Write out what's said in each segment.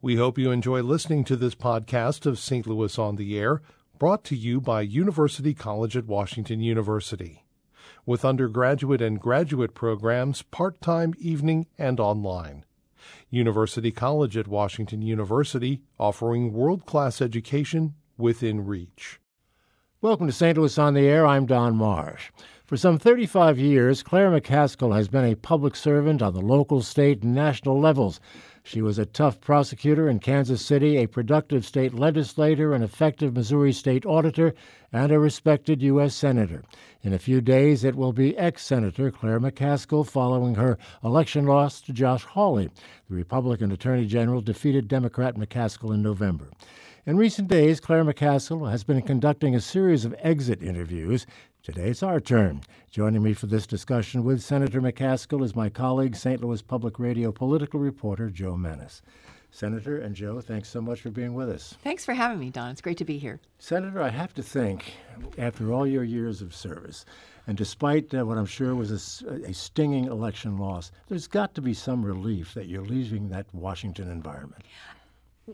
We hope you enjoy listening to this podcast of St. Louis on the Air, brought to you by University College at Washington University. With undergraduate and graduate programs, part time, evening, and online. University College at Washington University, offering world class education within reach. Welcome to St. Louis on the Air. I'm Don Marsh. For some 35 years, Claire McCaskill has been a public servant on the local, state, and national levels. She was a tough prosecutor in Kansas City, a productive state legislator, an effective Missouri state auditor, and a respected U.S. Senator. In a few days, it will be ex Senator Claire McCaskill following her election loss to Josh Hawley. The Republican Attorney General defeated Democrat McCaskill in November. In recent days, Claire McCaskill has been conducting a series of exit interviews. Today it's our turn. Joining me for this discussion with Senator McCaskill is my colleague, St. Louis Public Radio political reporter Joe Mannies. Senator and Joe, thanks so much for being with us. Thanks for having me, Don. It's great to be here. Senator, I have to think, after all your years of service, and despite uh, what I'm sure was a, a, stinging election loss, there's got to be some relief that you're leaving that Washington environment.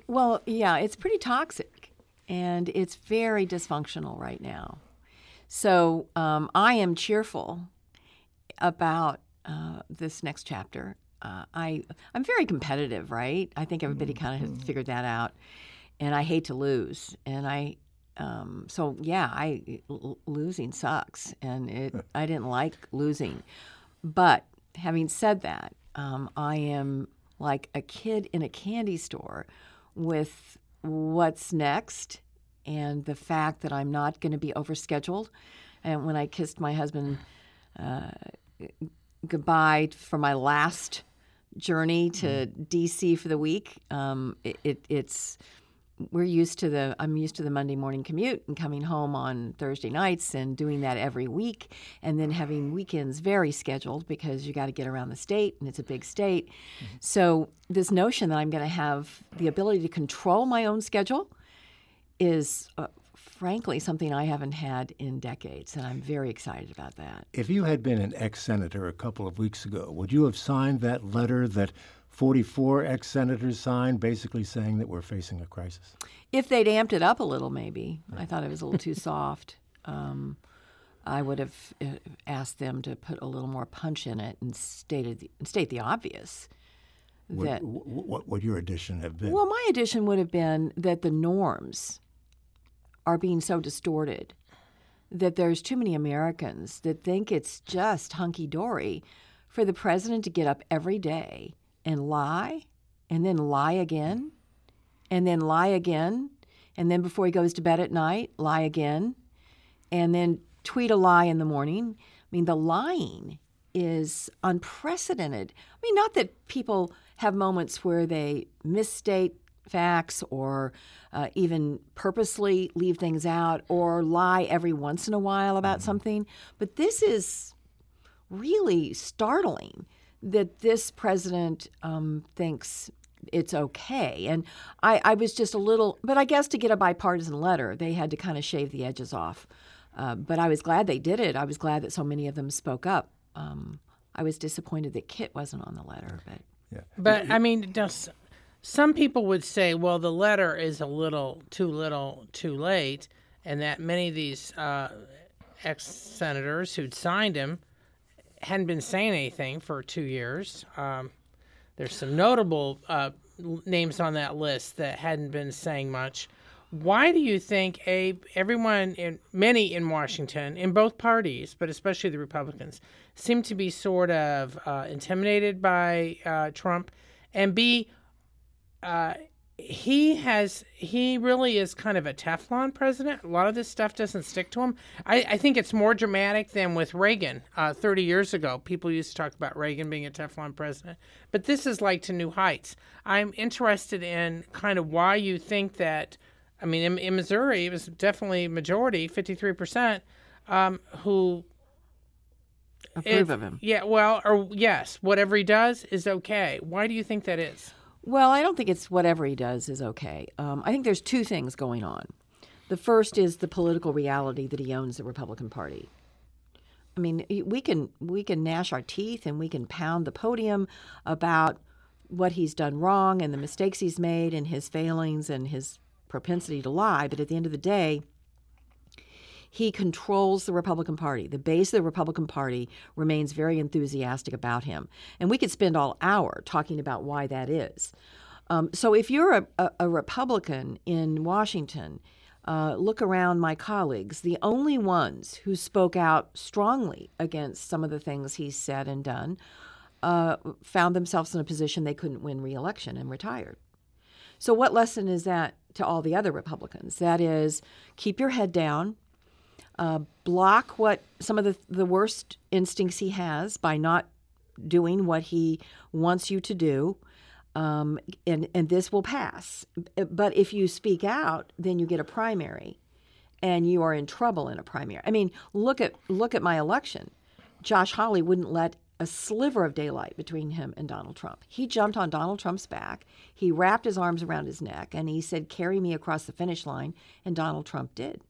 Well, yeah, it's pretty toxic and it's very dysfunctional right now. So um, I am cheerful about uh, this next chapter. Uh, I I'm very competitive, right? I think everybody mm-hmm. kind of has figured that out, and I hate to lose. And I um, so yeah, I l- losing sucks, and it I didn't like losing. But having said that, um, I am like a kid in a candy store with what's next and the fact that I'm not going to be overscheduled. And when I kissed my husband uh, goodbye for my last journey to mm-hmm. DC for the week, um, it, it, it's we're used to the I'm used to the Monday morning commute and coming home on Thursday nights and doing that every week and then having weekends very scheduled because you got to get around the state and it's a big state. Mm-hmm. So this notion that I'm going to have the ability to control my own schedule is uh, frankly something I haven't had in decades and I'm very excited about that. If you had been an ex-senator a couple of weeks ago, would you have signed that letter that 44 ex senators signed, basically saying that we're facing a crisis? If they'd amped it up a little, maybe. I thought it was a little too soft. Um, I would have uh, asked them to put a little more punch in it and stated the, state the obvious. That, what, what would your addition have been? Well, my addition would have been that the norms are being so distorted that there's too many Americans that think it's just hunky dory for the president to get up every day and lie and then lie again and then lie again and then before he goes to bed at night lie again and then tweet a lie in the morning. I mean the lying is unprecedented. I mean not that people have moments where they misstate facts or uh, even purposely leave things out or lie every once in a while about mm-hmm. something but this is really startling that this president um, thinks it's okay. And I, I, was just a little, but I guess to get a bipartisan letter, they had to kind of shave the edges off. Uh, but I was glad they did it. I was glad that so many of them spoke up. Um, I was disappointed that Kit wasn't on the letter, but yeah. But I mean, just some people would say, well, the letter is a little too little, too late, and that many of these uh, ex senators who'd signed him hadn't been saying anything for two years. Um, there's some notable uh, names on that list that hadn't been saying much. Why do you think a everyone in many in Washington in both parties, but especially the Republicans, seem to be sort of uh, intimidated by uh, Trump, and b uh, he has he really is kind of a Teflon president. A lot of this stuff doesn't stick to him. I, I think it's more dramatic than with Reagan uh, 30 years ago. People used to talk about Reagan being a Teflon president, but this is like to new heights. I'm interested in kind of why you think that. I mean, in, in Missouri, it was definitely a majority, 53 percent, um, who approve of him. Yeah, well, or yes, whatever he does is okay. Why do you think that is? Well, I don't think it's whatever he does is okay. Um, I think there's two things going on. The first is the political reality that he owns the Republican Party. I mean, we can we can gnash our teeth and we can pound the podium about what he's done wrong and the mistakes he's made and his failings and his propensity to lie. But at the end of the day, he controls the Republican Party. The base of the Republican Party remains very enthusiastic about him. And we could spend all hour talking about why that is. Um, so if you're a, a, a Republican in Washington, uh, look around my colleagues. The only ones who spoke out strongly against some of the things he said and done uh, found themselves in a position they couldn't win reelection and retired. So, what lesson is that to all the other Republicans? That is, keep your head down, uh, block what some of the, the worst instincts he has by not doing what he wants you to do. Um, and, and this will pass. But if you speak out, then you get a primary and you are in trouble in a primary. I mean, look at look at my election. Josh Hawley wouldn't let a sliver of daylight between him and Donald Trump. He jumped on Donald Trump's back. He wrapped his arms around his neck and he said, "Carry me across the finish line," and Donald Trump did.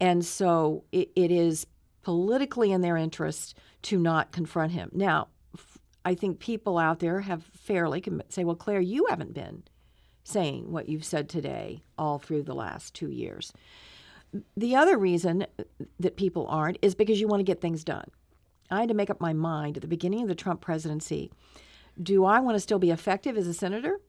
And so it, it is politically in their interest to not confront him. Now, I think people out there have fairly can say, well, Claire, you haven't been saying what you've said today all through the last two years. The other reason that people aren't is because you want to get things done. I had to make up my mind at the beginning of the Trump presidency do I want to still be effective as a senator?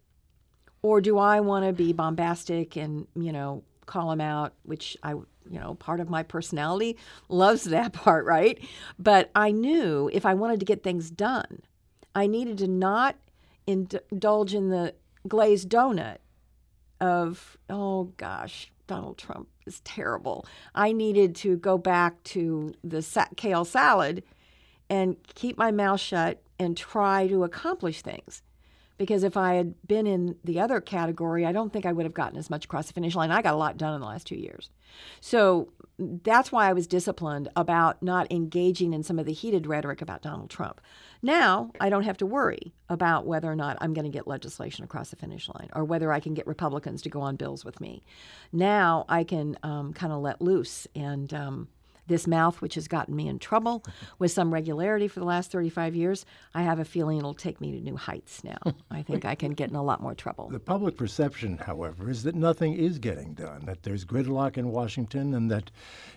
Or do I want to be bombastic and, you know, call him out, which I you know, part of my personality loves that part, right? But I knew if I wanted to get things done, I needed to not indulge in the glazed donut of, oh gosh, Donald Trump is terrible. I needed to go back to the kale salad and keep my mouth shut and try to accomplish things because if I had been in the other category, I don't think I would have gotten as much across the finish line. I got a lot done in the last two years. So that's why I was disciplined about not engaging in some of the heated rhetoric about Donald Trump. Now I don't have to worry about whether or not I'm going to get legislation across the finish line or whether I can get Republicans to go on bills with me. Now I can um, kind of let loose and um, this mouth, which has gotten me in trouble with some regularity for the last 35 years, I have a feeling it'll take me to new heights now. I think I can get in a lot more trouble. The public perception, however, is that nothing is getting done, that there's gridlock in Washington, and that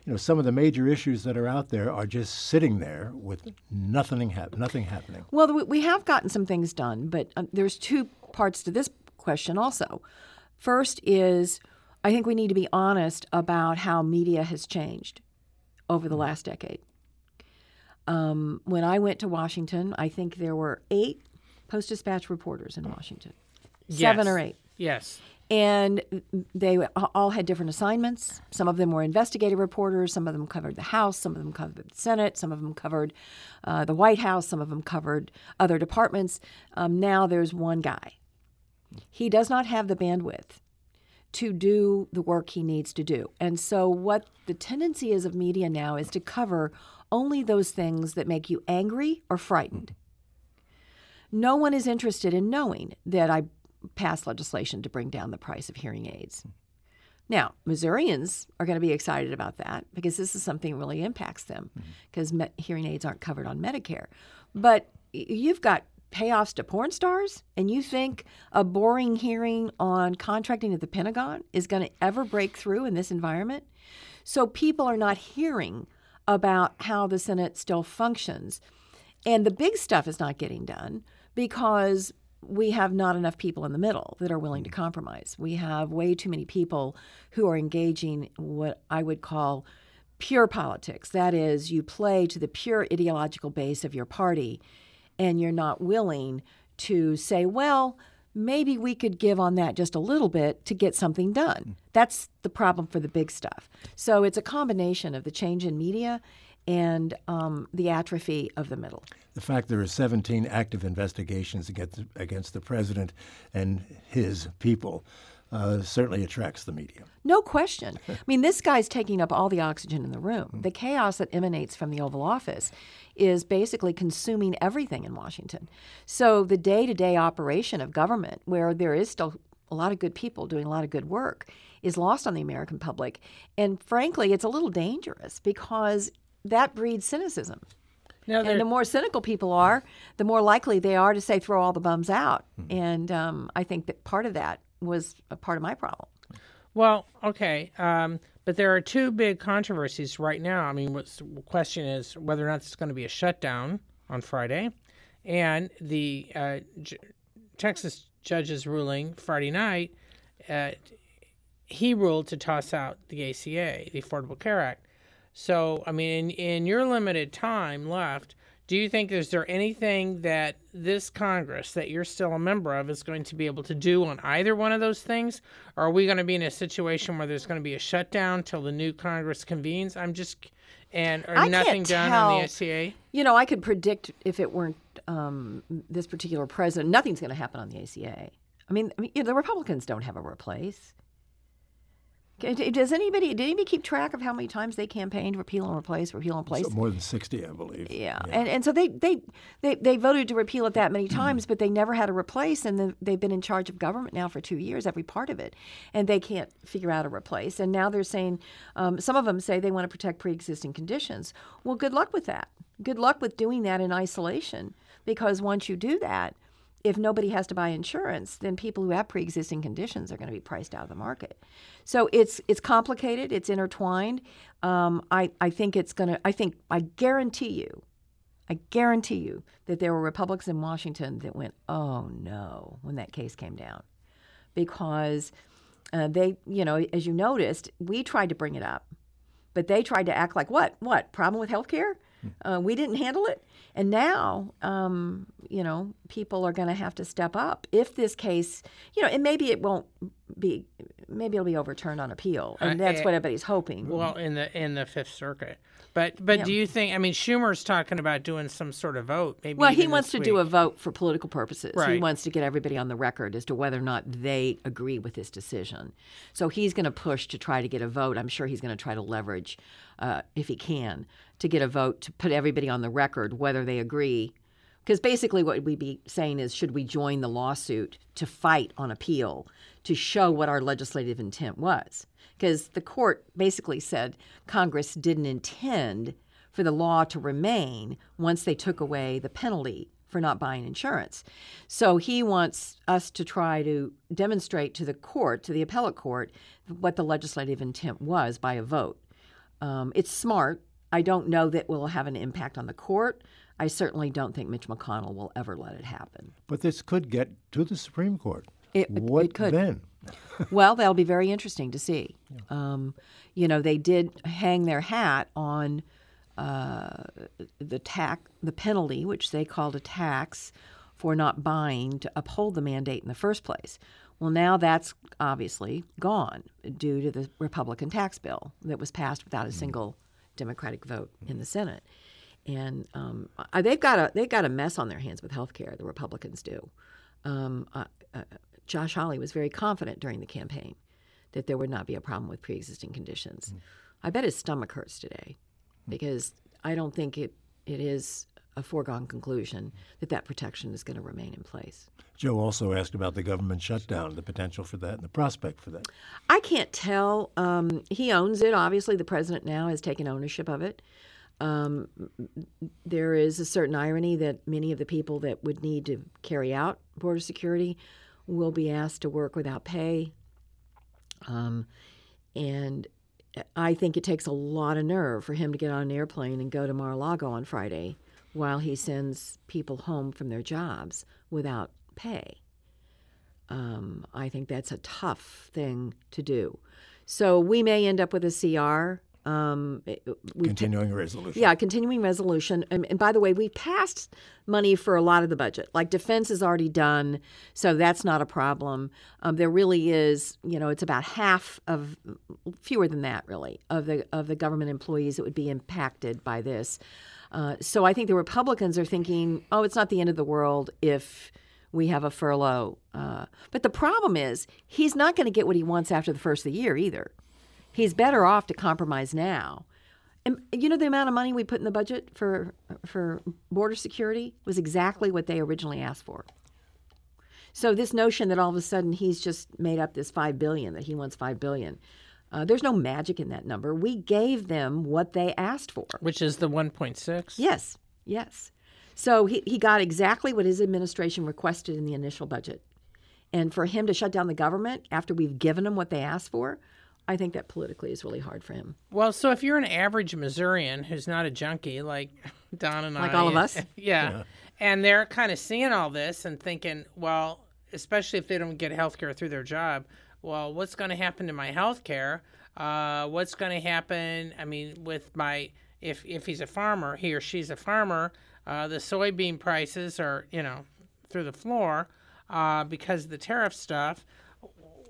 you know some of the major issues that are out there are just sitting there with nothing, hap- nothing happening. Well, we have gotten some things done, but um, there's two parts to this question also. First is I think we need to be honest about how media has changed over the last decade. Um, when I went to Washington, I think there were eight Post Dispatch reporters in Washington, yes. seven or eight. Yes. And they all had different assignments. Some of them were investigative reporters. Some of them covered the House. Some of them covered the Senate. Some of them covered uh, the White House. Some of them covered other departments. Um, now there's one guy. He does not have the bandwidth to do the work he needs to do. And so, what the tendency is of media now is to cover only those things that make you angry or frightened. No one is interested in knowing that I passed legislation to bring down the price of hearing aids. Now, Missourians are going to be excited about that because this is something that really impacts them because mm-hmm. me- hearing aids aren't covered on Medicare. But you've got payoffs to porn stars, and you think a boring hearing on contracting at the Pentagon is going to ever break through in this environment? So people are not hearing about how the Senate still functions. And the big stuff is not getting done because we have not enough people in the middle that are willing to mm. compromise. We have way too many people who are engaging what I would call pure politics. That is, you play to the pure ideological base of your party and you're not willing to say, well, maybe we could give on that just a little bit to get something done. That's the problem for the big stuff. So it's a combination of the change in media and um, the atrophy of the middle. The fact there are 17 active investigations against, against the president and his people uh, certainly attracts the media. No question. I mean, this guy's taking up all the oxygen in the room. The chaos that emanates from the Oval Office is basically consuming everything in Washington. So the day to day operation of government, where there is still a lot of good people doing a lot of good work, is lost on the American public. And frankly, it's a little dangerous because that breeds cynicism. No, and the more cynical people are, the more likely they are to say throw all the bums out. Hmm. And um, I think that part of that was a part of my problem. Well, okay, um, but there are two big controversies right now. I mean, what's, the question is whether or not there's going to be a shutdown on Friday, and the uh, J- Texas judge's ruling Friday night. Uh, he ruled to toss out the ACA, the Affordable Care Act. So, I mean, in, in your limited time left, do you think is there anything that this Congress that you're still a member of is going to be able to do on either one of those things? Or are we going to be in a situation where there's going to be a shutdown till the new Congress convenes? I'm just and or I nothing done on the. ACA. You know, I could predict if it weren't um, this particular president, nothing's going to happen on the ACA. I mean, I mean you know, the Republicans don't have a replace. Does anybody did anybody keep track of how many times they campaigned repeal and replace, repeal and replace? So more than 60, I believe. Yeah, and and so they, they they they voted to repeal it that many times, but they never had a replace, and then they've been in charge of government now for two years, every part of it, and they can't figure out a replace. And now they're saying, um, some of them say they want to protect pre-existing conditions. Well, good luck with that. Good luck with doing that in isolation, because once you do that, if nobody has to buy insurance, then people who have pre-existing conditions are going to be priced out of the market. So it's it's complicated. It's intertwined. Um, I I think it's going to. I think I guarantee you, I guarantee you that there were Republicans in Washington that went, "Oh no," when that case came down, because uh, they, you know, as you noticed, we tried to bring it up, but they tried to act like what? What problem with health care? Uh, we didn't handle it, and now, um, you know, people are going to have to step up if this case, you know, and maybe it won't be, maybe it'll be overturned on appeal, and Uh, that's eh, what everybody's hoping. Well, in the in the Fifth Circuit, but but do you think? I mean, Schumer's talking about doing some sort of vote. Maybe Well, he wants to this do a vote for political purposes. He wants to get everybody on the record as to whether or not they agree with this decision. So he's going to push to try to get a vote. I'm sure he's going to try to leverage, uh, if he can, to get a vote to put everybody on the record whether they agree. Because basically, what we'd be saying is, should we join the lawsuit to fight on appeal to show what our legislative intent was? Because the court basically said Congress didn't intend for the law to remain once they took away the penalty for not buying insurance. So he wants us to try to demonstrate to the court, to the appellate court, what the legislative intent was by a vote. Um, it's smart. I don't know that will have an impact on the court. I certainly don't think Mitch McConnell will ever let it happen. But this could get to the Supreme Court. It- what it could. then? well, that'll be very interesting to see. Um, you know, they did hang their hat on uh, the tax, the penalty, which they called a tax for not buying to uphold the mandate in the first place. Well, now that's obviously gone due to the Republican tax bill that was passed without a single Democratic vote in the Senate. And um, they've got a they've got a mess on their hands with health care. The Republicans do. Um, uh, uh, Josh Hawley was very confident during the campaign that there would not be a problem with pre-existing conditions. I bet his stomach hurts today because I don't think it, it is a foregone conclusion that that protection is going to remain in place. Joe also asked about the government shutdown, the potential for that, and the prospect for that. I can't tell. Um, he owns it. Obviously, the president now has taken ownership of it. Um, there is a certain irony that many of the people that would need to carry out border security will be asked to work without pay. Um, and I think it takes a lot of nerve for him to get on an airplane and go to Mar-a-Lago on Friday while he sends people home from their jobs without pay. Um, I think that's a tough thing to do. So we may end up with a CR. Um, it- we've ta- Continuing resolution. yeah, continuing resolution. And, and by the way, we passed money for a lot of the budget. Like defense is already done, so that's not a problem. Um, there really is, you know, it's about half of, fewer than that, really, of the of the government employees that would be impacted by this. Uh, so I think the Republicans are thinking, oh, it's not the end of the world if we have a furlough. Uh, but the problem is, he's not going to get what he wants after the first of the year either. He's better off to compromise now. And you know the amount of money we put in the budget for for border security was exactly what they originally asked for. So this notion that all of a sudden he's just made up this five billion that he wants five billion, uh, there's no magic in that number. We gave them what they asked for. which is the 1.6. Yes, Yes. So he, he got exactly what his administration requested in the initial budget. And for him to shut down the government after we've given them what they asked for, I think that politically is really hard for him. Well, so if you're an average Missourian who's not a junkie like Don and Like I, like all of us? yeah, and they're kind of seeing all this and thinking, well, especially if they don't get health care through their job, well, what's going to happen to my health care? Uh, what's going to happen? I mean, with my if if he's a farmer, he or she's a farmer, uh, the soybean prices are you know through the floor uh, because of the tariff stuff.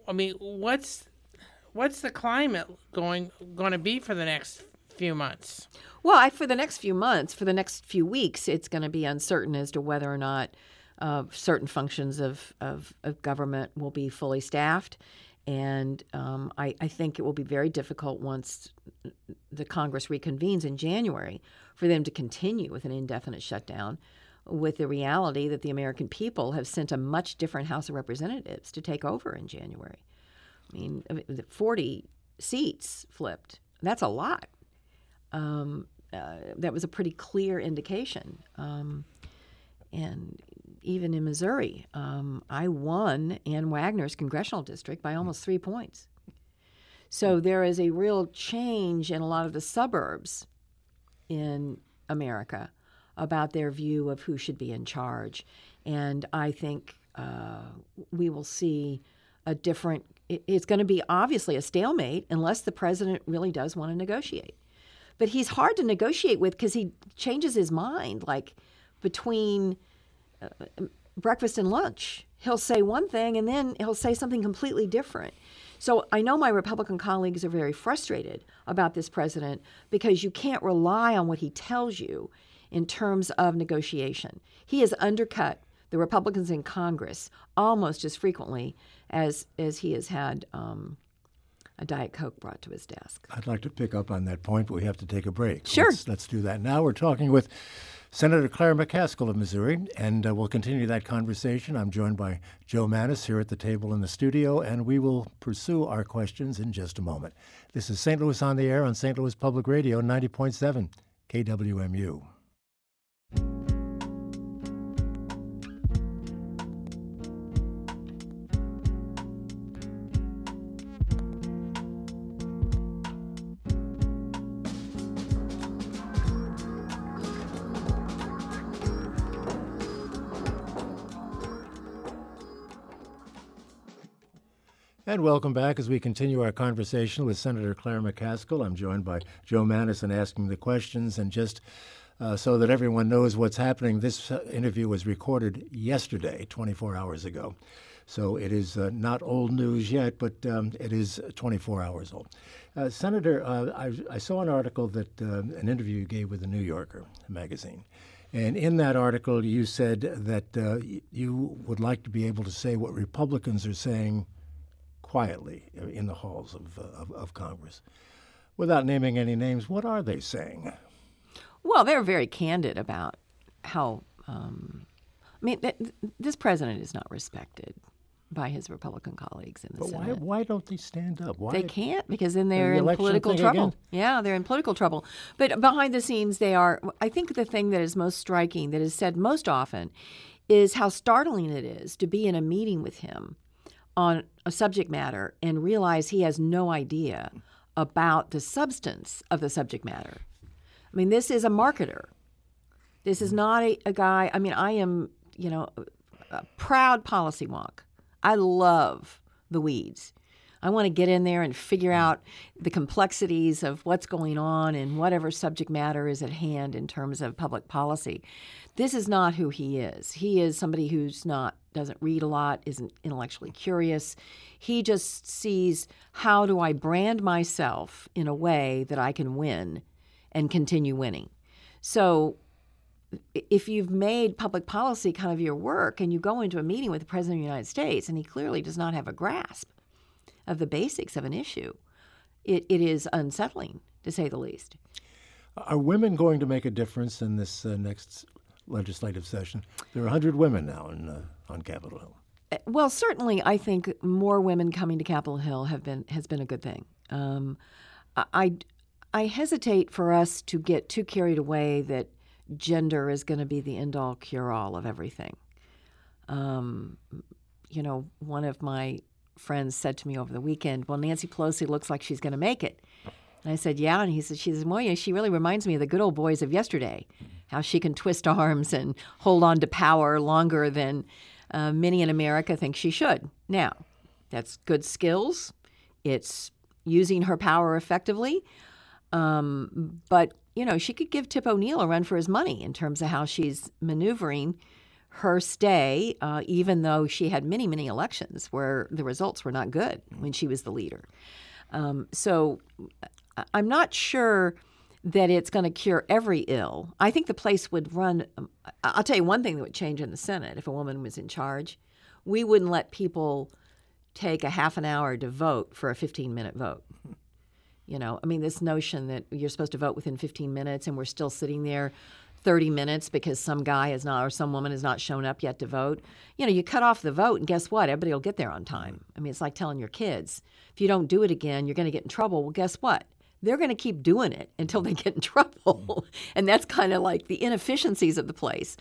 I mean, what's what's the climate going going to be for the next few months? Well, I, for the next few months, for the next few weeks, it's going to be uncertain as to whether or not uh, certain functions of, of, of government will be fully staffed. And um, I, I think it will be very difficult once the Congress reconvenes in January for them to continue with an indefinite shutdown with the reality that the American people have sent a much different House of Representatives to take over in January. I mean, 40 seats flipped. That's a lot. Um, uh, that was a pretty clear indication. Um, and even in Missouri, um, I won Ann Wagner's congressional district by almost three points. So there is a real change in a lot of the suburbs in America about their view of who should be in charge. And I think uh, we will see a different, it, it's going to be obviously a stalemate unless the president really does want to negotiate. But he's hard to negotiate with because he changes his mind like between breakfast and lunch. He'll say one thing and then he'll say something completely different. So I know my Republican colleagues are very frustrated about this president because you can't rely on what he tells you in terms of negotiation. He has undercut the Republicans in Congress almost as frequently as as he has had um, a Diet Coke brought to his desk. I'd like to pick up on that point, but we have to take a break. Sure. Let's, let's do that now. We're talking with Senator Claire McCaskill of Missouri, and uh, we'll continue that conversation. I'm joined by Joe Mannies here at the table in the studio, and we will pursue our questions in just a moment. This is St. Louis on the Air on St. Louis Public Radio 90.7 KWMU. And welcome back as we continue our conversation with Senator Claire McCaskill. I'm joined by Joe Mannies asking the questions. And just uh, so that everyone knows what's happening, this uh, interview was recorded yesterday, 24 hours ago. So it is uh, not old news yet, but um, it is 24 hours old. Uh, Senator, uh, I, I, saw an article that uh, an interview you gave with the New Yorker magazine. And in that article, you said that you would like to be able to say what Republicans are saying quietly in the halls of, uh, of, of, Congress. Without naming any names, what are they saying? Well, they're very candid about how. Um, I mean, th- this president is not respected by his Republican colleagues in the but Senate. Why, why don't they stand up? Why? They can't because then they're the in political trouble. Again? Yeah, they're in political trouble. But behind the scenes, they are. I think the thing that is most striking, that is said most often, is how startling it is to be in a meeting with him on a subject matter and realize he has no idea about the substance of the subject matter. I mean, this is a marketer. This is not a, a guy. I mean, I am, you know, a proud policy wonk. I love the weeds. I want to get in there and figure mm. out the complexities of what's going on and whatever subject matter is at hand in terms of public policy. This is not who he is. He is somebody who's not doesn't read a lot, isn't intellectually curious. He just sees how do I brand myself in a way that I can win and continue winning. So if you've made public policy kind of your work and you go into a meeting with the president of the United States and he clearly does not have a grasp of the basics of an issue, it, it is unsettling to say the least. Are women going to make a difference in this uh, next legislative session? There are 100 women now in, uh, on Capitol Hill. Uh, well, certainly, I think more women coming to Capitol Hill have been has been a good thing. Um, I I hesitate for us to get too carried away that gender is going to be the end all cure all of everything. Um, you know, one of my friends said to me over the weekend, Well, Nancy Pelosi looks like she's going to make it. And I said, Yeah. And he said, She yeah, she really reminds me of the good old boys of yesterday, how she can twist arms and hold on to power longer than uh, many in America think she should. Now, that's good skills, it's using her power effectively. Um, but, you know, she could give Tip O'Neill a run for his money in terms of how she's maneuvering her stay, uh, even though she had many, many elections where the results were not good when she was the leader. Um, so I'm not sure that it's going to cure every ill. I think the place would run. Um, I'll tell you one thing that would change in the Senate if a woman was in charge. We wouldn't let people take a half an hour to vote for a 15 minute vote. You know, I mean, this notion that you're supposed to vote within 15 minutes and we're still sitting there 30 minutes because some guy has not or some woman has not shown up yet to vote. You know, you cut off the vote and guess what? Everybody will get there on time. I mean, it's like telling your kids, if you don't do it again, you're going to get in trouble. Well, guess what? They're going to keep doing it until they get in trouble. Mm. and that's kind of like the inefficiencies of the place.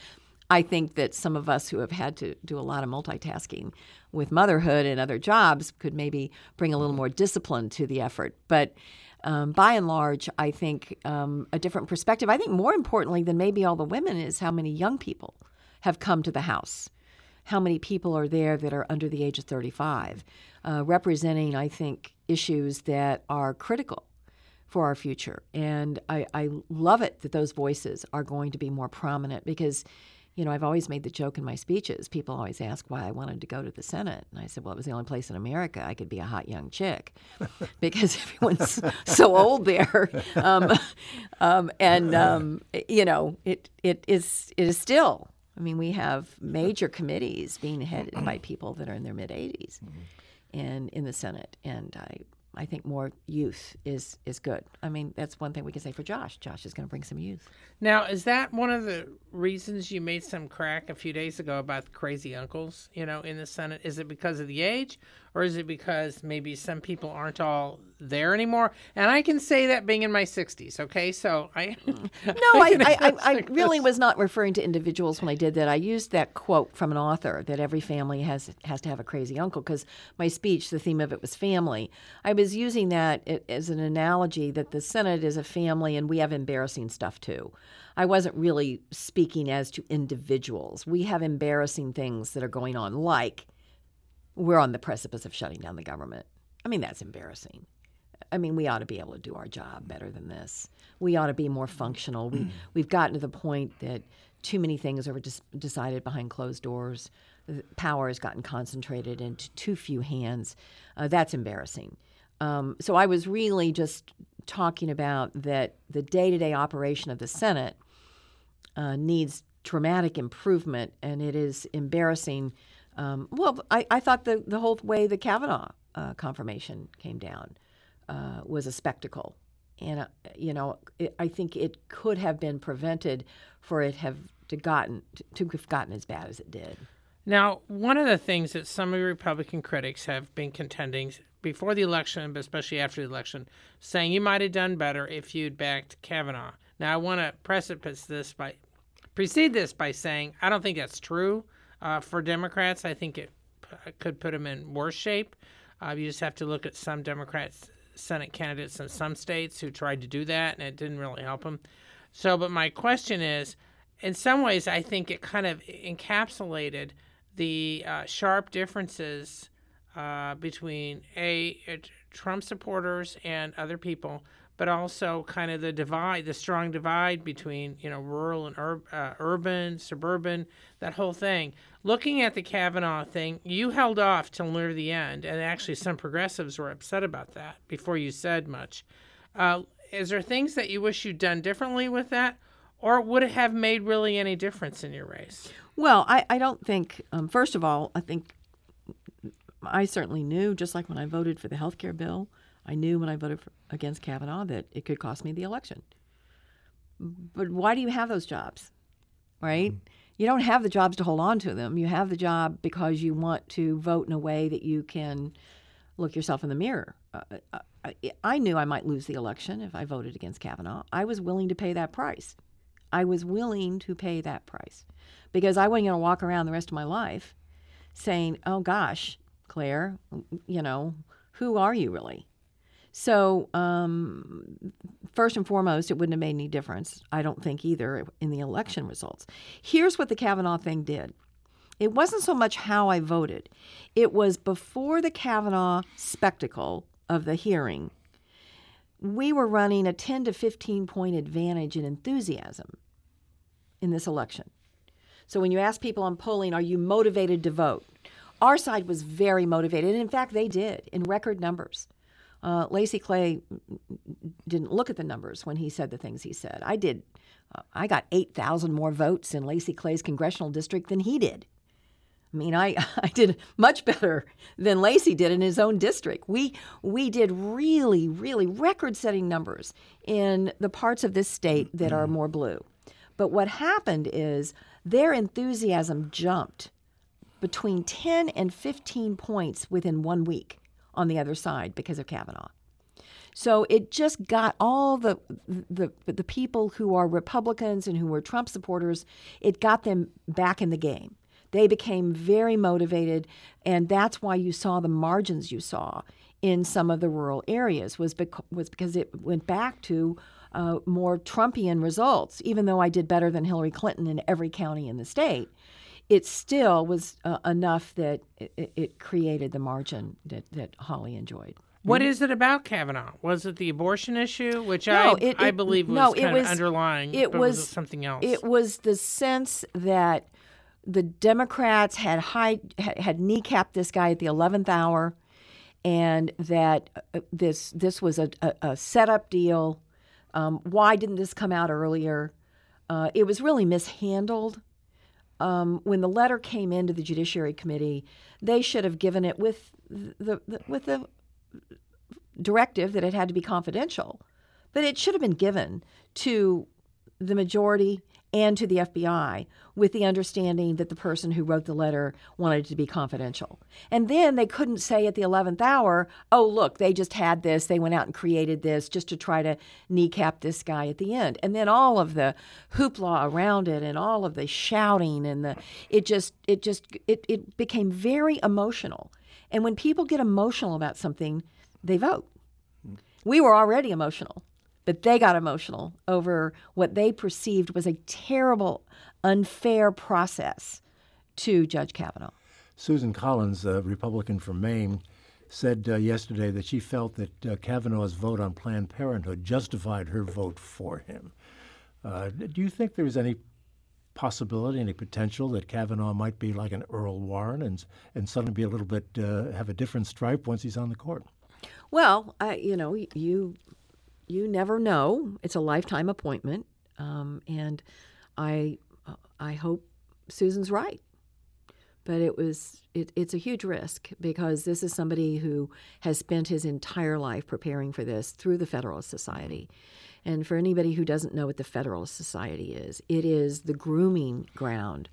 I think that some of us who have had to do a lot of multitasking with motherhood and other jobs could maybe bring a little more discipline to the effort. But um, by and large, I think um, a different perspective. I think more importantly than maybe all the women is how many young people have come to the House. How many people are there that are under the age of 35, uh, representing, I think, issues that are critical for our future. And I, I love it that those voices are going to be more prominent because you know, I've always made the joke in my speeches. People always ask why I wanted to go to the Senate. And I said, well, it was the only place in America I could be a hot young chick because everyone's so old there. Um, um, and, um, you know, it, it, is, it is still, I mean, we have major committees being headed by people that are in their mid 80s mm-hmm. and in the Senate. And I I think more youth is is good. I mean, that's one thing we can say for Josh. Josh is going to bring some youth. Now, is that one of the reasons you made some crack a few days ago about crazy uncles, you know, in the Senate? Is it because of the age, or is it because maybe some people aren't all there anymore? And I can say that being in my 60s, okay? So I. Hmm. no, I, I, I, I, really was not referring to individuals when I did that. I used that quote from an author that every family has has to have a crazy uncle because my speech, the theme of it was family. I was using that as an analogy that the Senate is a family and we have embarrassing stuff too. I wasn't really speaking as to individuals. We have embarrassing things that are going on, like we're on the precipice of shutting down the government. I mean, that's embarrassing. I mean, we ought to be able to do our job better than this. We ought to be more functional. We, we've gotten to the point that too many things are dis- decided behind closed doors. The power has gotten concentrated into too few hands. Uh, that's embarrassing. Um, so I was really just talking about that the day to day operation of the Senate uh, needs dramatic improvement, and it is embarrassing um, well, I, I thought the, the whole way the Kavanaugh uh, confirmation came down uh, was a spectacle. And, uh, you know, it, I think it could have been prevented for it have to gotten to, to have gotten as bad as it did. Now, one of the things that some of the Republican critics have been contending before the election, but especially after the election, saying you might have done better if you'd backed Kavanaugh. Now, I want to precipice this by precede this by saying I don't think that's true uh, for Democrats. I think it p- could put them in worse shape. Uh, you just have to look at some Democrats, Senate candidates in some states who tried to do that, and it didn't really help them. So, but my question is, in some ways, I think it kind of encapsulated the uh, sharp differences uh, between a, Trump supporters and other people but also kind of the divide, the strong divide between you know rural and ur- uh, urban, suburban, that whole thing. Looking at the Kavanaugh thing, you held off till near the end, and actually some progressives were upset about that before you said much. Uh, is there things that you wish you'd done differently with that, or would it have made really any difference in your race? Well, I, I don't think. Um, first of all, I think I certainly knew, just like when I voted for the health care bill I knew when I voted for, against Kavanaugh that it could cost me the election. But why do you have those jobs? Right? Mm-hmm. You don't have the jobs to hold on to them. You have the job because you want to vote in a way that you can look yourself in the mirror. Uh, uh I, I knew I might lose the election if I voted against Kavanaugh. I was willing to pay that price. I was willing to pay that price because I wasn't going to walk around the rest of my life saying, "Oh gosh, Claire, you know, who are you really?" So, um, first and foremost, it wouldn't have made any difference, I don't think either, in the election results. Here's what the Kavanaugh thing did it wasn't so much how I voted, it was before the Kavanaugh spectacle of the hearing. We were running a 10 to 15 point advantage in enthusiasm in this election. So when you ask people on polling, are you motivated to vote? Our side was very motivated. And in fact, they did in record numbers. Uh, Lacy Clay didn't look at the numbers when he said the things he said. I did. Uh, I got 8,000 more votes in Lacy Clay's congressional district than he did. I mean, I, I did much better than Lacy did in his own district. We we did really, really record-setting numbers in the parts of this state that are more blue. But what happened is their enthusiasm jumped between 10 and 15 points within one week on the other side because of Kavanaugh. So it just got all the, the the people who are Republicans and who were Trump supporters, it got them back in the game. They became very motivated, and that's why you saw the margins you saw in some of the rural areas was bec- was because it went back to uh, more Trumpian results. Even though I did better than Hillary Clinton in every county in the state, it still was uh, enough that it, it, created the margin that, that Hawley enjoyed. What is it about Kavanaugh? Was it the abortion issue, which no, I it, I believe was no, kind was, of underlying? It was, was something else. It was the sense that the Democrats had high, had kneecapped this guy at the eleventh hour, and that uh, this this was a, a, a setup deal. Um, why didn't this come out earlier? Uh, it was really mishandled um, when the letter came into the Judiciary Committee, they should have given it with the, the, with the directive that it had to be confidential, but it should have been given to the majority and to the FBI with the understanding that the person who wrote the letter wanted it to be confidential. And then they couldn't say at the 11th hour, oh, look, they just had this, they went out and created this just to try to kneecap this guy at the end. And then all of the hoopla around it and all of the shouting and the it just it just it, it became very emotional. And when people get emotional about something, they vote. Hmm. We were already emotional but they got emotional over what they perceived was a terrible, unfair process to Judge Kavanaugh. Susan Collins, a Republican from Maine, said uh, yesterday that she felt that uh, Kavanaugh's vote on Planned Parenthood justified her vote for him. Uh, do you think there's any possibility, any potential that Kavanaugh might be like an Earl Warren and and suddenly be a little bit uh, have a different stripe once he's on the court? Well, I, you know, you you never know. It's a lifetime appointment, um, and I I hope Susan's right. But it was it, it's a huge risk because this is somebody who has spent his entire life preparing for this through the Federalist Society. And for anybody who doesn't know what the Federalist Society is, it is the grooming ground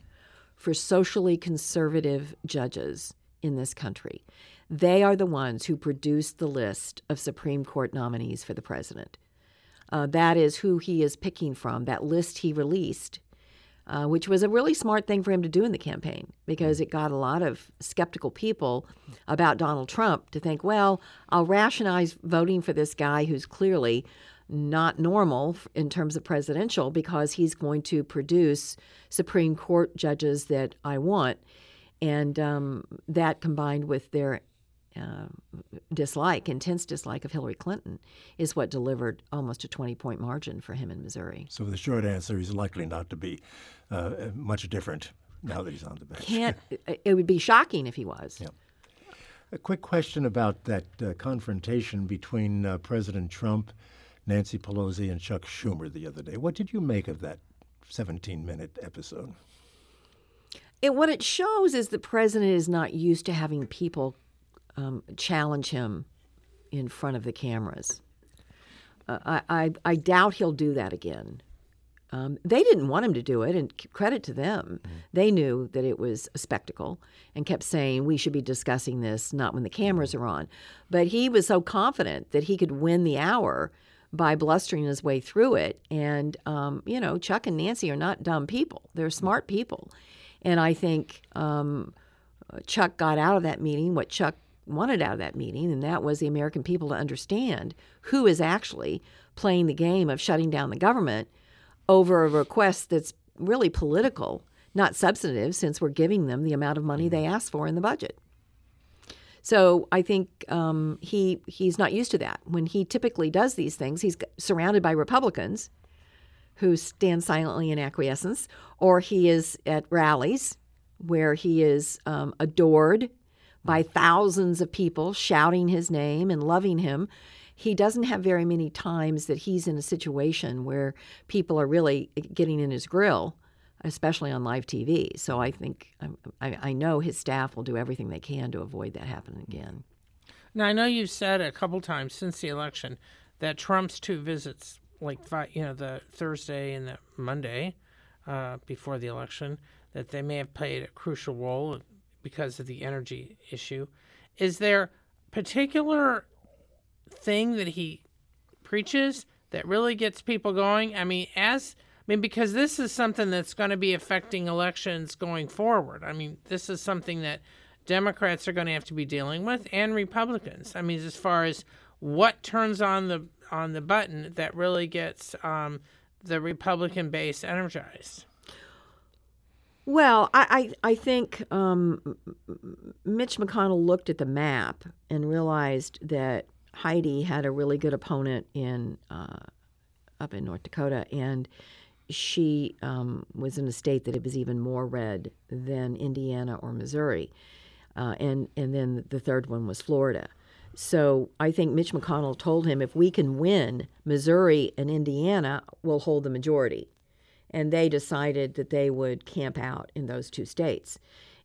for socially conservative judges in this country. They are the ones who produced the list of Supreme Court nominees for the president. Uh, that is who he is picking from, that list he released, uh, which was a really smart thing for him to do in the campaign because it got a lot of skeptical people about Donald Trump to think, well, I'll rationalize voting for this guy who's clearly not normal in terms of presidential because he's going to produce Supreme Court judges that I want. And um, that combined with their uh, dislike, intense dislike of Hillary Clinton, is what delivered almost a 20 point margin for him in Missouri. So, the short answer is likely not to be uh, much different now that he's on the bench. Can't, it would be shocking if he was. Yeah. A quick question about that uh, confrontation between uh, President Trump, Nancy Pelosi, and Chuck Schumer the other day. What did you make of that 17 minute episode? It, what it shows is the president is not used to having people um, challenge him in front of the cameras. Uh, I, I, I, doubt he'll do that again. Um, they didn't want him to do it, and credit to them. Mm-hmm. They knew that it was a spectacle and kept saying, We should be discussing this not when the cameras are on. But he was so confident that he could win the hour by blustering his way through it. And, um, you know, Chuck and Nancy are not dumb people, they're smart people. And I think um, Chuck got out of that meeting what Chuck wanted out of that meeting, and that was the American people to understand who is actually playing the game of shutting down the government over a request that's really political, not substantive, since we're giving them the amount of money they asked for in the budget. So I think um, he he's not used to that. When he typically does these things, he's surrounded by Republicans who stands silently in acquiescence, or he is at rallies where he is um, adored by thousands of people shouting his name and loving him. He doesn't have very many times that he's in a situation where people are really getting in his grill especially on live TV. So I think I, I know his staff will do everything they can to avoid that happening again. Now I know you've said a couple times since the election that Trump's two visits, like you know the Thursday and the Monday uh, before the election, that they may have played a crucial role because of the energy issue. Is there particular thing that he preaches that really gets people going? I mean, as I mean, because this is something that's going to be affecting elections going forward. I mean, this is something that Democrats are going to have to be dealing with, and Republicans. I mean, as far as what turns on the on the button that really gets um, the Republican base energized. Well, I, I, I think um, Mitch McConnell looked at the map and realized that Heidi had a really good opponent in uh, up in North Dakota, and she um, was in a state that it was even more red than Indiana or Missouri. Uh, and, and then the third one was Florida. So I think Mitch McConnell told him if we can win Missouri and Indiana, we'll hold the majority. And they decided that they would camp out in those two states.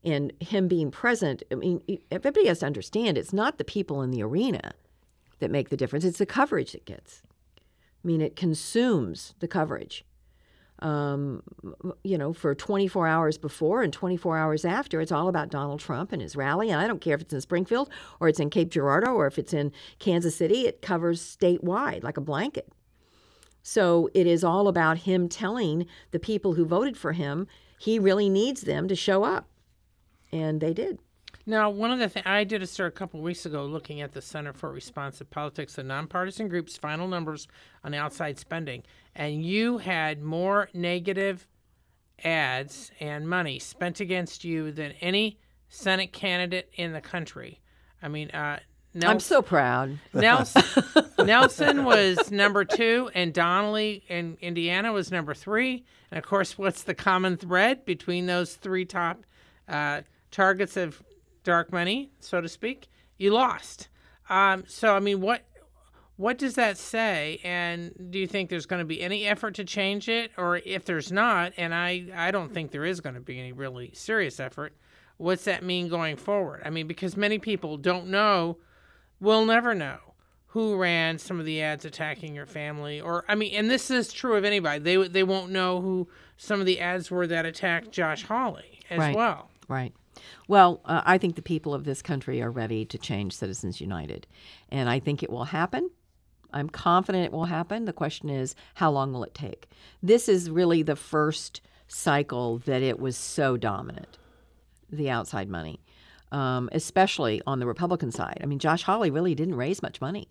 And him being present, I mean, everybody has to understand it's not the people in the arena that make the difference, it's the coverage it gets. I mean, it consumes the coverage um, you know, for 24 hours before and 24 hours after. It's all about Donald Trump and his rally. And I don't care if it's in Springfield or it's in Cape Girardeau or if it's in Kansas City, it covers statewide like a blanket. So it is all about him telling the people who voted for him he really needs them to show up. And they did. Now, one of the things I did a story a couple weeks ago looking at the Center for Responsive Politics, the nonpartisan group's final numbers on outside spending, and you had more negative ads and money spent against you than any Senate candidate in the country. I mean, uh, Nelson, I'm so proud. Nelson, Nelson was number two, and Donnelly in Indiana was number three. And of course, what's the common thread between those three top uh, targets of dark money, so to speak, you lost. Um, so, I mean, what what does that say? And do you think there's going to be any effort to change it, or if there's not, and I I don't think there is going to be any really serious effort, what's that mean going forward? I mean, because many people don't know, will never know who ran some of the ads attacking your family or I mean and this is true of anybody they they won't know who some of the ads were that attacked Josh Hawley as right. well right well, uh, I think the people of this country are ready to change Citizens United. And I think it will happen. I'm confident it will happen. The question is, how long will it take? This is really the first cycle that it was so dominant, the outside money, um, especially on the Republican side. I mean, Josh Hawley really didn't raise much money.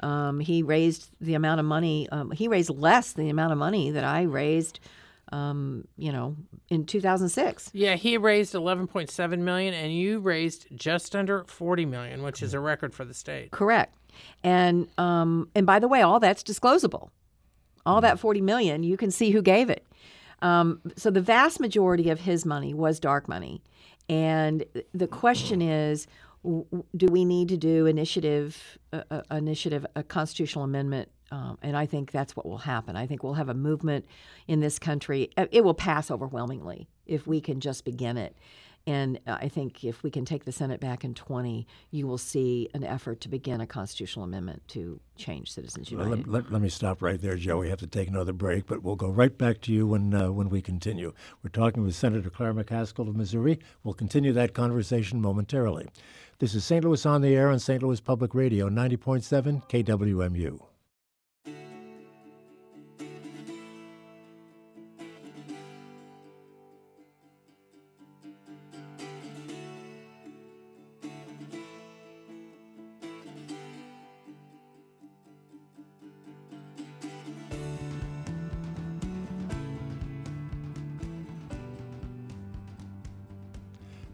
Um, he raised the amount of money, um, he raised less than the amount of money that I raised um, you know, in 2006. Yeah, he raised 11.7 million, and you raised just under 40 million, which is a record for the state. Correct. And um, and by the way, all that's disclosable. All that 40 million, you can see who gave it. Um, so the vast majority of his money was dark money, and the question is, do we need to do initiative, uh, initiative, a constitutional amendment um, and I think that's what will happen. I think we'll have a movement in this country. Uh, it will pass overwhelmingly if we can just begin it. And uh, I think if we can take the Senate back in 20, you will see an effort to begin a constitutional amendment to change Citizens United. Well, let, let, let, me stop right there, Joe. We have to take another break, but we'll go right back to you when, uh, when we continue. We're talking with Senator Claire McCaskill of Missouri. We'll continue that conversation momentarily. This is St. Louis on the Air on St. Louis Public Radio, 90.7 KWMU.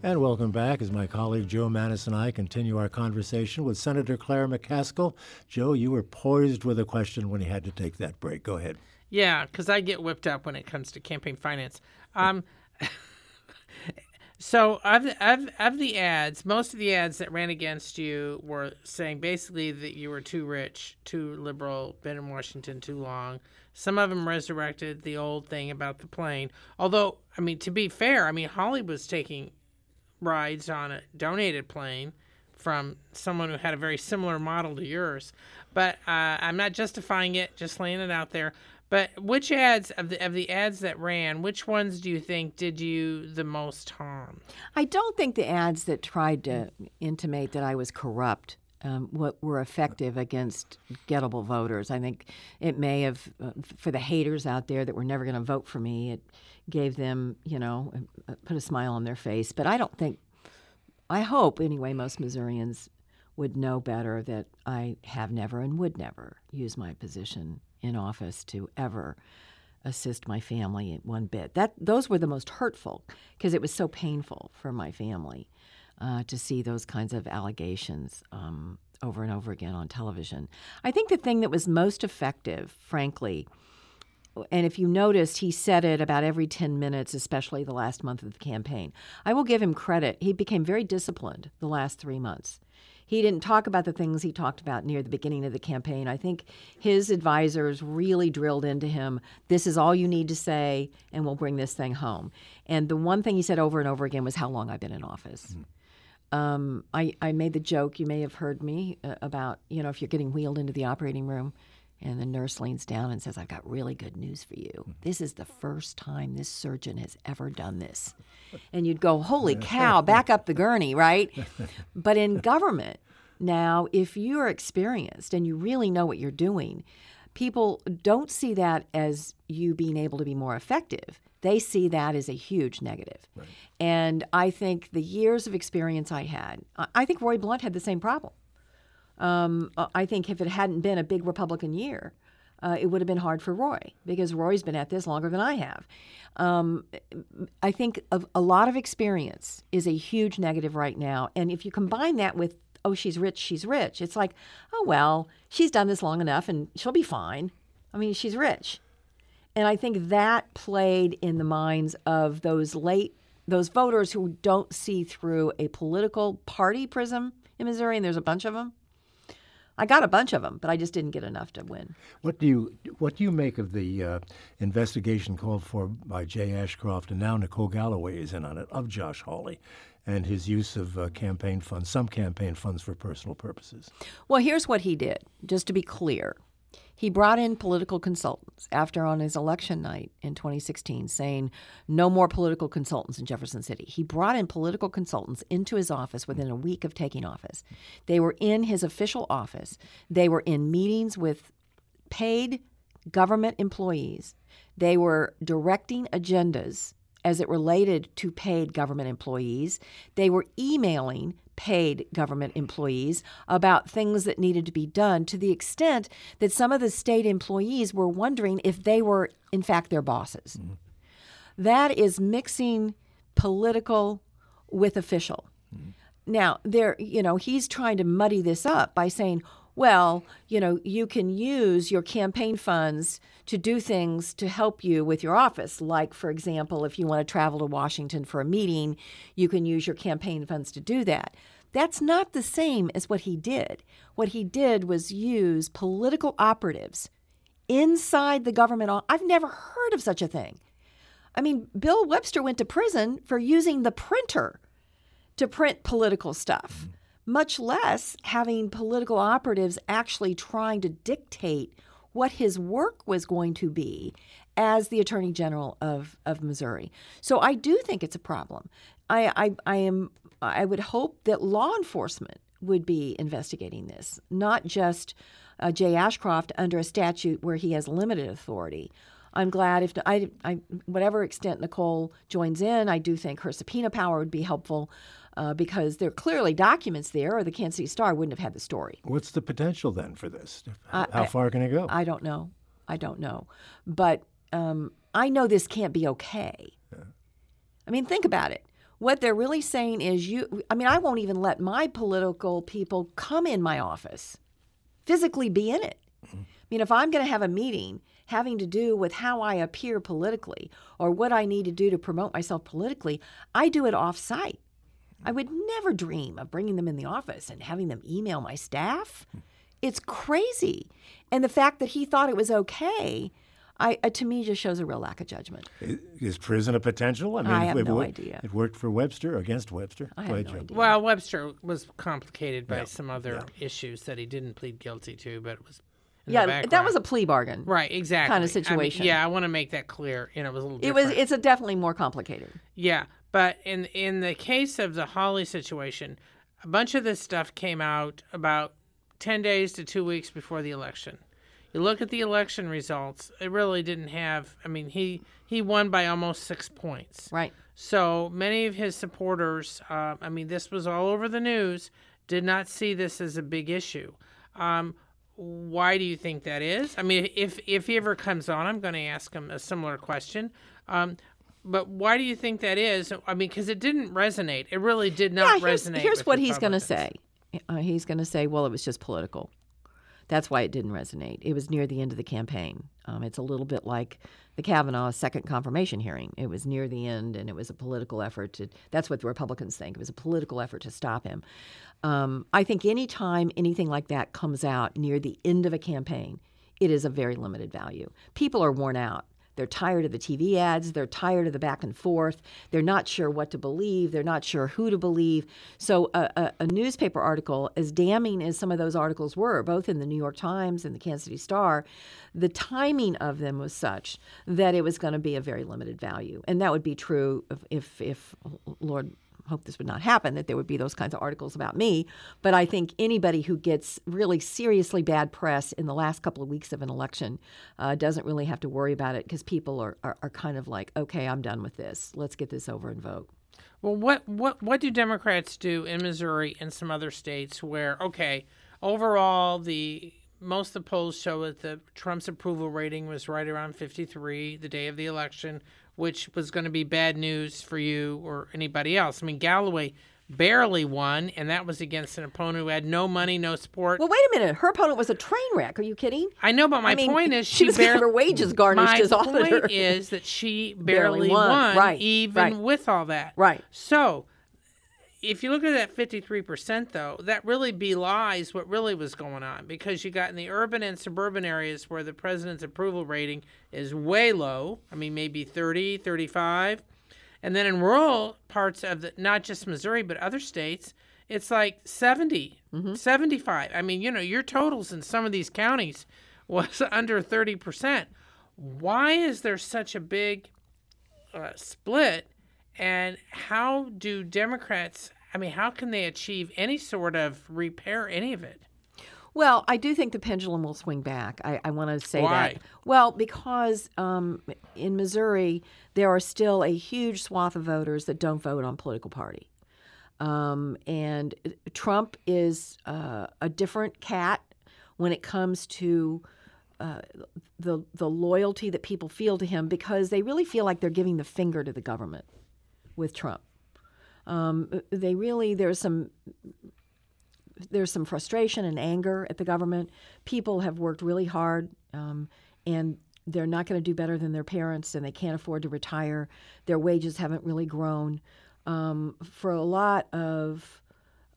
And welcome back as my colleague Joe Mannies and I continue our conversation with Senator Claire McCaskill. Joe, you were poised with a question when he had to take that break. Go ahead. Yeah, because I get whipped up when it comes to campaign finance. Um, so of of, of the ads, most of the ads that ran against you were saying basically that you were too rich, too liberal, been in Washington too long. Some of them resurrected the old thing about the plane. Although, I mean, to be fair, I mean, Hawley was taking rides on a donated plane from someone who had a very similar model to yours. But uh, I'm not justifying it, just laying it out there. But which ads of the of the ads that ran, which ones do you think did you the most harm? I don't think the ads that tried to intimate that I was corrupt um, what were effective against gettable voters. I think it may have, uh, for the haters out there that were never going to vote for me, it gave them, you know, put a smile on their face. But I don't think, I hope anyway, most Missourians would know better that I have never and would never use my position in office to ever assist my family one bit. That those were the most hurtful because it was so painful for my family uh, to see those kinds of allegations um, over and over again on television. I think the thing that was most effective, frankly, and if you noticed, he said it about every 10 minutes, especially the last month of the campaign. I will give him credit. He became very disciplined the last three months. He didn't talk about the things he talked about near the beginning of the campaign. I think his advisors really drilled into him this is all you need to say, and we'll bring this thing home. And the one thing he said over and over again was how long I've been in office. Mm-hmm. Um, I, I made the joke, you may have heard me, uh, about, you know, if you're getting wheeled into the operating room and the nurse leans down and says, I've got really good news for you. Hmm. This is the first time this surgeon has ever done this. And you'd go, Holy cow, back up the gurney, right? But in government, now, if you're experienced and you really know what you're doing, people don't see that as you being able to be more effective. They see that as a huge negative. Right. And I think the years of experience I had, I think Roy Blunt had the same problem. Um, I think if it hadn't been a big Republican year, uh, it would have been hard for Roy because Roy's been at this longer than I have. Um, I think a, a lot of experience is a huge negative right now. And if you combine that with oh, she's rich, she's rich. It's like, oh, well, she's done this long enough and she'll be fine. I mean, she's rich. And I think that played in the minds of those late, those voters who don't see through a political party prism in Missouri, and there's a bunch of them. I got a bunch of them, but I just didn't get enough to win. What do you what do you make of the uh, investigation called for by Jay Ashcroft and now Nicole Galloway is in on it of Josh Hawley? And his use of uh, campaign funds, some campaign funds for personal purposes. Well, here's what he did, just to be clear. He brought in political consultants after on his election night in 2016 saying no more political consultants in Jefferson City. He brought in political consultants into his office within a week of taking office. They were in his official office. They were in meetings with paid government employees. They were directing agendas as it related to paid government employees. They were emailing paid government employees about things that needed to be done to the extent that some of the state employees were wondering if they were, in fact, their bosses. Mm-hmm. That is mixing political with official. Mm-hmm. Now, there, you know, he's trying to muddy this up by saying, well, you know, you can use your campaign funds to do things to help you with your office. Like, for example, if you want to travel to Washington for a meeting, you can use your campaign funds to do that. That's not the same as what he did. What he did was use political operatives inside the government. I've never heard of such a thing. I mean, Bill Webster went to prison for using the printer to print political stuff much less having political operatives actually trying to dictate what his work was going to be as the Attorney General of, of Missouri. So I do think it's a problem. I, I, I am I would hope that law enforcement would be investigating this, not just uh, Jay Ashcroft under a statute where he has limited authority. I'm glad if I, I, whatever extent Nicole joins in, I do think her subpoena power would be helpful uh, because there are clearly documents there, or the Kansas City Star wouldn't have had the story. What's the potential then for this? How uh, far can it go? I don't know. I don't know. But um, I know this can't be okay. Yeah. I mean, think about it. What they're really saying is you I mean I won't even let my political people come in my office. Physically be in it. I mean if I'm going to have a meeting having to do with how I appear politically or what I need to do to promote myself politically, I do it off site. I would never dream of bringing them in the office and having them email my staff. It's crazy. And the fact that he thought it was okay, I, uh, to me, just shows a real lack of judgment. Is prison a potential? I mean, I have it, no it, idea. It worked for Webster against Webster. I have no idea. Well, Webster was complicated by Yeah. some other issues that he didn't plead guilty to, but it was. Yeah, that was a plea bargain. right, exactly kind of I mean, situation. yeah, I want to make that clear. You know, it was a little. It was. It's a definitely more complicated. Yeah, but in in the case of the Hawley situation, a bunch of this stuff came out about ten days to two weeks before the election. You look at the election results; it really didn't have. I mean, he he won by almost six points. Right. So many of his supporters, uh, I mean, this was all over the news, did not see this as a big issue. Um, why do you think that is? I mean, if if he ever comes on, I'm going to ask him a similar question. Um, but why do you think that is? I mean, because it didn't resonate. It really did not yeah. Here's, resonate. here's what he's going to say. Uh, he's going to say, "Well, it was just political." That's why it didn't resonate. It was near the end of the campaign. Um, it's a little bit like the Kavanaugh second confirmation hearing. It was near the end, and it was a political effort to. That's what the Republicans think. It was a political effort to stop him. Um, I think anytime anything like that comes out near the end of a campaign, it is a very limited value. People are worn out. They're tired of the TV ads. They're tired of the back and forth. They're not sure what to believe. They're not sure who to believe. So, a, a, a newspaper article, as damning as some of those articles were, both in the New York Times and the Kansas City Star, the timing of them was such that it was going to be a very limited value. And that would be true if, if, if Lord hope this would not happen that there would be those kinds of articles about me. But i think anybody who gets really seriously bad press in the last couple of weeks of an election uh, doesn't really have to worry about it because people are, are, are kind of like okay i'm done with this. Let's get this over and vote. Well, what what what do Democrats do in Missouri and some other states where okay, overall the most of the polls show that the Trump's approval rating was right around 53 the day of the election, which was going to be bad news for you or anybody else. I mean, Galloway barely won, and that was against an opponent who had no money, no support. well wait a minute her opponent was a train wreck are you kidding I know, but my I mean, point is she she, was barely her wages garnished my as auditor. point is that she Barely barely, won. won, Right, even right. with all that. Right. So, if you look at that 53%, though, that really belies what really was going on because you got in the urban and suburban areas where the president's approval rating is way low. I mean, maybe 30, 35. And then in rural parts of the, not just Missouri, but other states, it's like 70, 75. I mean, you know, your totals in some of these counties was under 30%. Why is there such a big uh, split? And how do Democrats, I mean, how can they achieve any sort of repair any of it? Well, I do think the pendulum will swing back. I, I want to say Why? that. Well, because um, in Missouri, there are still a huge swath of voters that don't vote on political party. Um, and Trump is uh, a different cat when it comes to uh, the the loyalty that people feel to him because they really feel like they're giving the finger to the government with Trump. Um, they really there's some there's some frustration and anger at the government. People have worked really hard, um, and they're not going to do better than their parents, and they can't afford to retire. Their wages haven't really grown. Um, for a lot of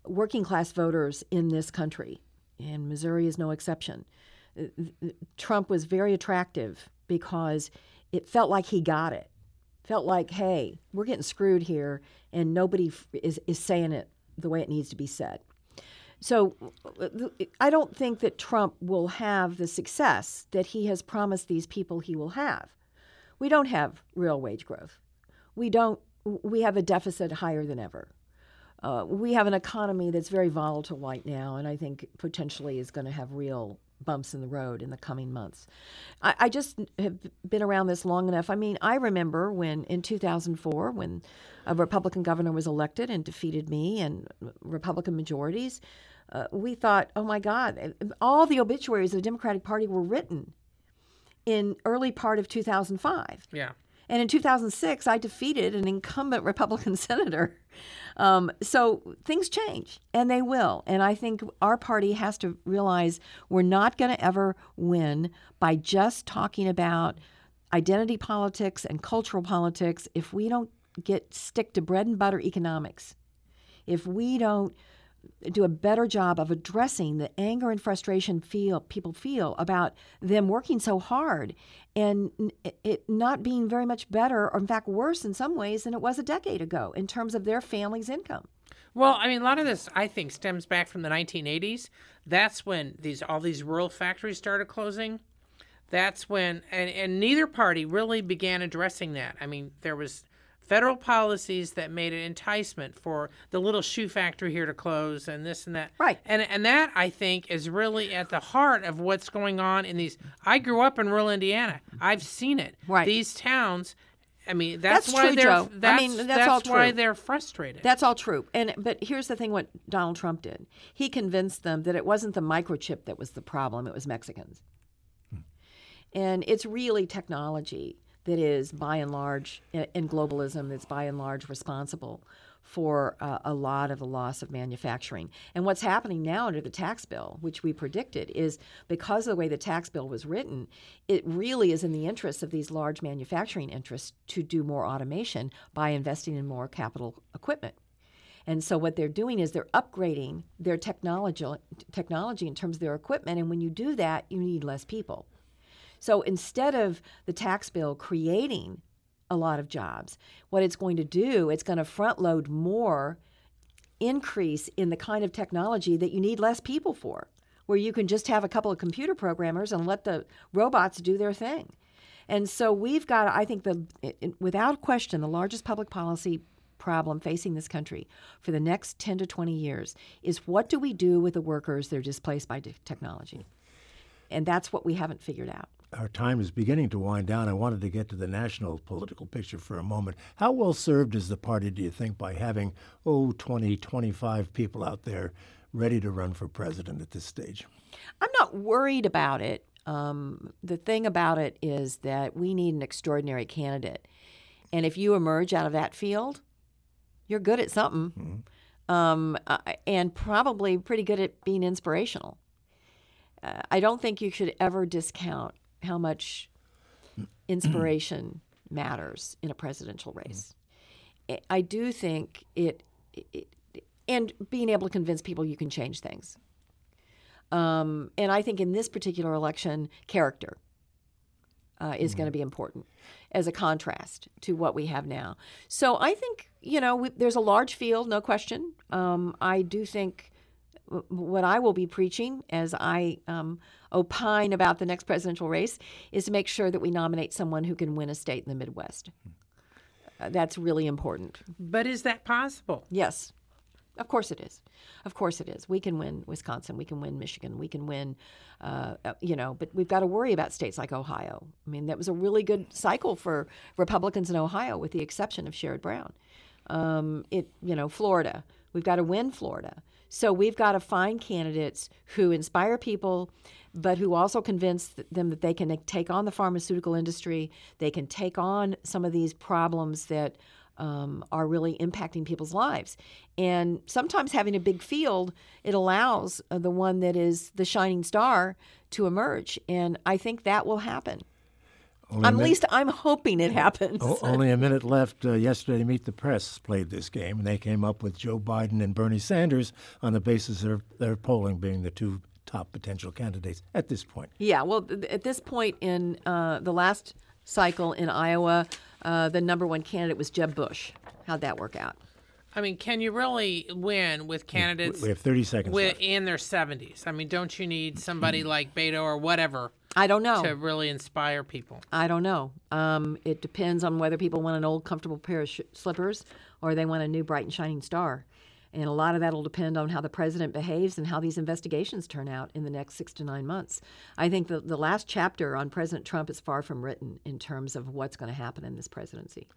working class voters in this country, and Missouri is no exception, uh, Trump was very attractive because it felt like he got it. Felt like, hey, we're getting screwed here, and nobody is, is saying it the way it needs to be said. So I don't think that Trump will have the success that he has promised these people he will have. We don't have real wage growth. We don't. We have a deficit higher than ever. Uh, we have an economy that's very volatile right now, and I think potentially is going to have real bumps in the road in the coming months. I, I just have been around this long enough. I mean, I remember when in 2004, when a Republican governor was elected and defeated me and Republican majorities, uh, we thought, oh my God, all the obituaries of the Democratic Party were written in early part of 2005. Yeah. And in 2006, I defeated an incumbent Republican senator. Um, so things change, and they will. And I think our party has to realize we're not going to ever win by just talking about identity politics and cultural politics if we don't get stick to bread and butter economics. If we don't do a better job of addressing the anger and frustration feel people feel about them working so hard and it not being very much better or in fact worse in some ways than it was a decade ago in terms of their family's income. Well, I mean, a lot of this I think stems back from the 1980s. That's when these all these rural factories started closing. That's when and, and neither party really began addressing that. I mean, there was federal policies that made it enticement for the little shoe factory here to close and this and that. Right. And and that I think is really at the heart of what's going on in these I grew up in rural Indiana. I've seen it. Right. These towns I mean that's, That's why true, they're Joe. I mean, that's all why true. they're frustrated. That's all true. And but here's the thing what Donald Trump did. He convinced them that it wasn't the microchip that was the problem, it was Mexicans. Hmm. And it's really technology that is by and large in globalism that's by and large responsible for uh, a lot of the loss of manufacturing. And what's happening now under the tax bill, which we predicted, is because of the way the tax bill was written, it really is in the interest of these large manufacturing interests to do more automation by investing in more capital equipment. And so what they're doing is they're upgrading their technology technology in terms of their equipment and when you do that, you need less people. So instead of the tax bill creating a lot of jobs, what it's going to do, it's going to front load more increase in the kind of technology that you need less people for, where you can just have a couple of computer programmers and let the robots do their thing. And so we've got, I think, the without question, the largest public policy problem facing this country for the next 10 to 20 years is what do we do with the workers that are displaced by technology? And that's what we haven't figured out our time is beginning to wind down. I wanted to get to the national political picture for a moment. How well served is the party, do you think, by having, oh, 20, 25 people out there ready to run for president at this stage? I'm not worried about it. Um, the thing about it is that we need an extraordinary candidate. And if you emerge out of that field, you're good at something. Mm-hmm. Um, uh, and probably pretty good at being inspirational. Uh, I don't think you should ever discount how much inspiration matters in a presidential race. I do think it, it, and being able to convince people you can change things. Um, and I think in this particular election, character uh, is mm-hmm. going to be important as a contrast to what we have now. So I think, you know, we, there's a large field, no question. Um, I do think what I will be preaching as I um, opine about the next presidential race is to make sure that we nominate someone who can win a state in the Midwest. Uh, that's really important. But is that possible? Yes. Of course it is. Of course it is. We can win Wisconsin. We can win Michigan. We can win, uh, uh you know, but we've got to worry about states like Ohio. I mean, that was a really good cycle for Republicans in Ohio, with the exception of Sherrod Brown. Um, it, you know, Florida. We've got to win Florida. So we've got to find candidates who inspire people, but who also convince them that they can take on the pharmaceutical industry, they can take on some of these problems that um, are really impacting people's lives. And sometimes having a big field, it allows uh, the one that is the shining star to emerge. And I think that will happen. Only At least I'm hoping it happens. Only a minute left. Uh, yesterday, Meet the Press played this game, and they came up with Joe Biden and Bernie Sanders on the basis of their polling being the two top potential candidates at this point. Yeah, well, th- at this point in uh, the last cycle in Iowa, uh, the number one candidate was Jeb Bush. How'd that work out? I mean, can you really win with candidates? We have 30 seconds with, left. in their 70s. I mean, don't you need somebody like Beto or whatever? I don't know. To really inspire people. I don't know. Um, it depends on whether people want an old, comfortable pair of sh- slippers or they want a new, bright and shining star. And a lot of that will depend on how the president behaves and how these investigations turn out in the next six to nine months. I think the, the last chapter on President Trump is far from written in terms of what's going to happen in this presidency.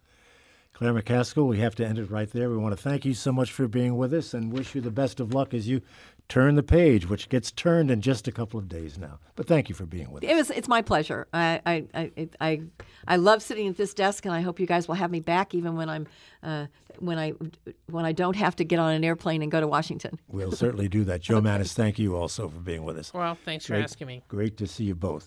Claire McCaskill, we have to end it right there. We want to thank you so much for being with us and wish you the best of luck as you turn the page, which gets turned in just a couple of days now. But thank you for being with us. It was. It's my pleasure. I I, I I I love sitting at this desk, and I hope you guys will have me back, even when I'm uh, when I when I don't have to get on an airplane and go to Washington. We'll certainly do that. Joe Mannies, thank you also for being with us. Well, thanks for asking me. Great to see you both.